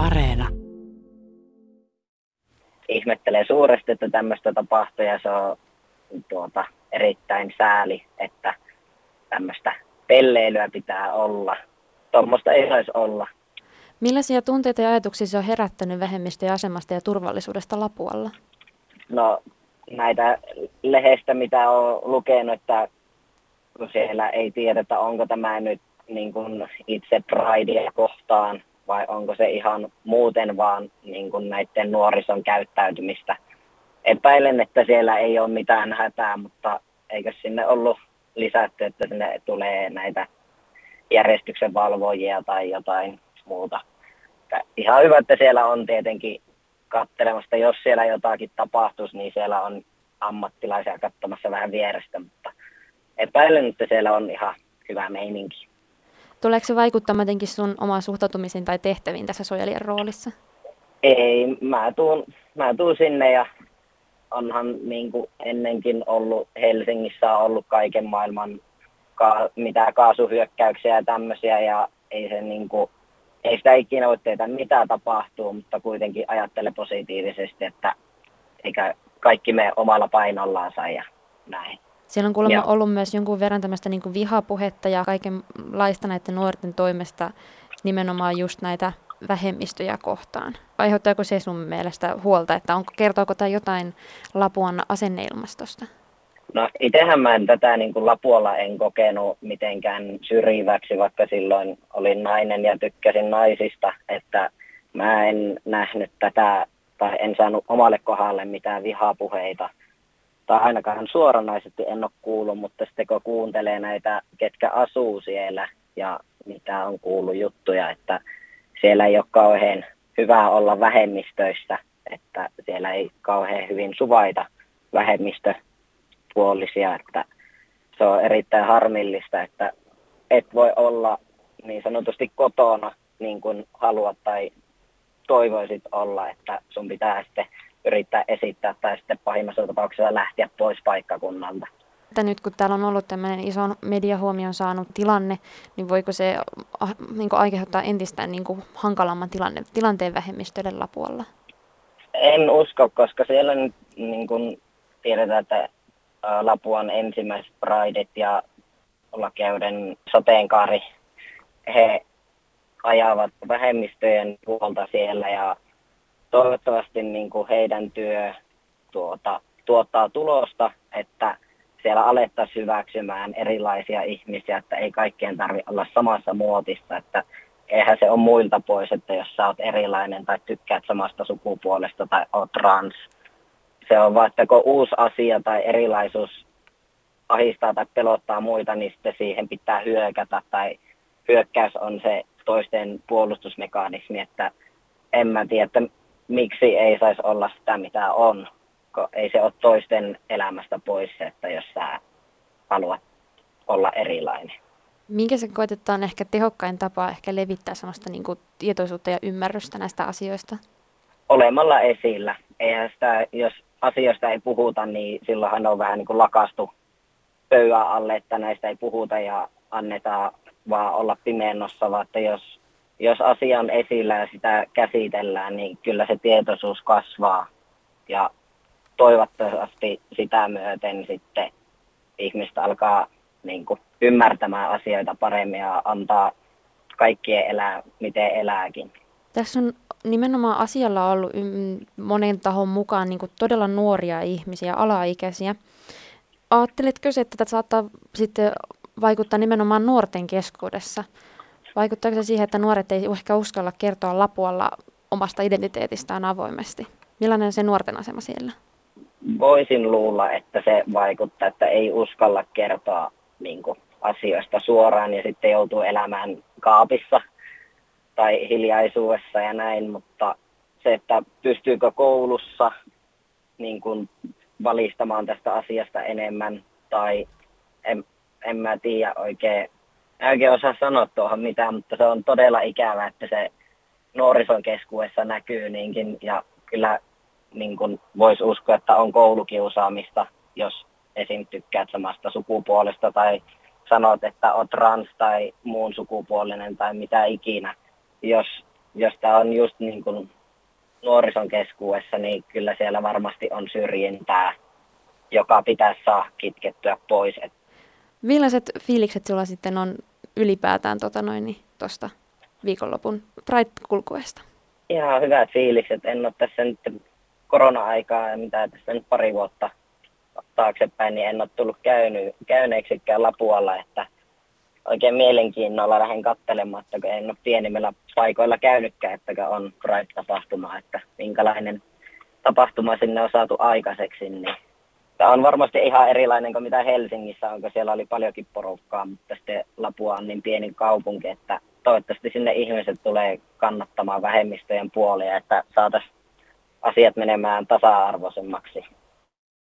Areena. Ihmettelee suuresti, että tämmöistä tapahtuu ja se on tuota, erittäin sääli, että tämmöistä pelleilyä pitää olla. Tuommoista ei saisi olla. Millaisia tunteita ja ajatuksia se on herättänyt vähemmistöjen asemasta ja turvallisuudesta Lapualla? No näitä lehestä, mitä olen lukenut, että kun siellä ei tiedetä, onko tämä nyt niin kuin itse Pridea kohtaan vai onko se ihan muuten vaan niin kuin näiden nuorison käyttäytymistä. Epäilen, että siellä ei ole mitään hätää, mutta eikö sinne ollut lisätty, että sinne tulee näitä järjestyksen valvojia tai jotain muuta. Että ihan hyvä, että siellä on tietenkin katselemasta, jos siellä jotakin tapahtuisi, niin siellä on ammattilaisia katsomassa vähän vierestä, mutta epäilen, että siellä on ihan hyvä meininki. Tuleeko se vaikuttamaan jotenkin sun omaan suhtautumisiin tai tehtäviin tässä suojelijan roolissa? Ei, mä tuun, mä tuun sinne ja onhan niin kuin ennenkin ollut Helsingissä on ollut kaiken maailman ka- mitä kaasuhyökkäyksiä ja tämmöisiä ja ei se niin kuin, ei sitä ikinä voi tehdä mitä tapahtuu, mutta kuitenkin ajattele positiivisesti, että eikä kaikki me omalla painollaan ja näin. Siellä on kuulemma Joo. ollut myös jonkun verran tämmöistä niin kuin vihapuhetta ja kaikenlaista näiden nuorten toimesta nimenomaan just näitä vähemmistöjä kohtaan. Aiheuttaako se sun mielestä huolta, että onko, kertooko tämä jotain Lapuan asenneilmastosta? No itsehän mä en tätä niin kuin Lapualla en kokenut mitenkään syrjiväksi, vaikka silloin olin nainen ja tykkäsin naisista, että mä en nähnyt tätä tai en saanut omalle kohdalle mitään vihapuheita. Tai ainakaan suoranaisesti en ole kuullut, mutta sitten kun kuuntelee näitä, ketkä asuu siellä ja mitä on kuullut juttuja, että siellä ei ole kauhean hyvä olla vähemmistöissä, että siellä ei kauhean hyvin suvaita vähemmistöpuolisia, että se on erittäin harmillista, että et voi olla niin sanotusti kotona niin kuin haluat tai toivoisit olla, että sun pitää sitten yrittää esittää tai sitten pahimmassa tapauksessa lähteä pois paikkakunnalta. Että nyt kun täällä on ollut tämmöinen ison mediahuomion saanut tilanne, niin voiko se niin aiheuttaa entistä niin kuin hankalamman tilanne, tilanteen vähemmistöille Lapualla? En usko, koska siellä nyt niin kuin tiedetään, että Lapuan ensimmäiset Prideit ja Lakeuden sateenkaari, he ajavat vähemmistöjen puolta siellä ja toivottavasti niin kuin heidän työ tuota, tuottaa tulosta, että siellä alettaisiin hyväksymään erilaisia ihmisiä, että ei kaikkien tarvitse olla samassa muotissa, että eihän se ole muilta pois, että jos sä oot erilainen tai tykkäät samasta sukupuolesta tai oot trans. Se on että kun uusi asia tai erilaisuus ahistaa tai pelottaa muita, niin sitten siihen pitää hyökätä tai hyökkäys on se toisten puolustusmekanismi, että en mä tiedä, että miksi ei saisi olla sitä, mitä on kun ei se ole toisten elämästä pois että jos sä haluat olla erilainen. Minkä se koetetaan ehkä tehokkain tapa ehkä levittää sellaista niin kuin tietoisuutta ja ymmärrystä näistä asioista? Olemalla esillä. Eihän sitä, jos asioista ei puhuta, niin silloinhan on vähän niin kuin lakastu pöydän alle, että näistä ei puhuta ja annetaan vaan olla pimennossa, vaan että jos, jos asia on esillä ja sitä käsitellään, niin kyllä se tietoisuus kasvaa ja toivottavasti sitä myöten sitten ihmistä alkaa niin kuin, ymmärtämään asioita paremmin ja antaa kaikkien elää, miten elääkin. Tässä on nimenomaan asialla ollut monen tahon mukaan niin kuin todella nuoria ihmisiä, alaikäisiä. Ajatteletko se, että tätä saattaa sitten vaikuttaa nimenomaan nuorten keskuudessa? Vaikuttaako se siihen, että nuoret ei ehkä uskalla kertoa Lapualla omasta identiteetistään avoimesti? Millainen se nuorten asema siellä? voisin luulla, että se vaikuttaa, että ei uskalla kertoa niin kuin, asioista suoraan ja sitten joutuu elämään kaapissa tai hiljaisuudessa ja näin, mutta se, että pystyykö koulussa niin kuin, valistamaan tästä asiasta enemmän tai en, en mä tiedä oikein, oikein osaa sanoa tuohon mitään, mutta se on todella ikävä, että se nuorison keskuudessa näkyy niinkin ja kyllä niin voisi uskoa, että on koulukiusaamista, jos esim. tykkäät samasta sukupuolesta tai sanot, että olet trans tai muun sukupuolinen tai mitä ikinä. Jos josta on just niin kuin nuorison keskuudessa, niin kyllä siellä varmasti on syrjintää, joka pitäisi saa kitkettyä pois. Et Millaiset fiilikset sulla sitten on ylipäätään tota niin, viikonlopun Pride-kulkueesta? Ihan hyvät fiilikset. En ole tässä nyt korona-aikaa ja mitä tässä nyt pari vuotta taaksepäin, niin en ole tullut käyny, käyneeksikään Lapualla, että oikein mielenkiinnolla lähden katselemaan, että en ole pienimmillä paikoilla käynytkään, että on Pride-tapahtuma, että minkälainen tapahtuma sinne on saatu aikaiseksi, niin Tämä on varmasti ihan erilainen kuin mitä Helsingissä on, kun siellä oli paljonkin porukkaa, mutta sitten Lapua on niin pieni kaupunki, että toivottavasti sinne ihmiset tulee kannattamaan vähemmistöjen puolia, että saataisiin asiat menemään tasa-arvoisemmaksi.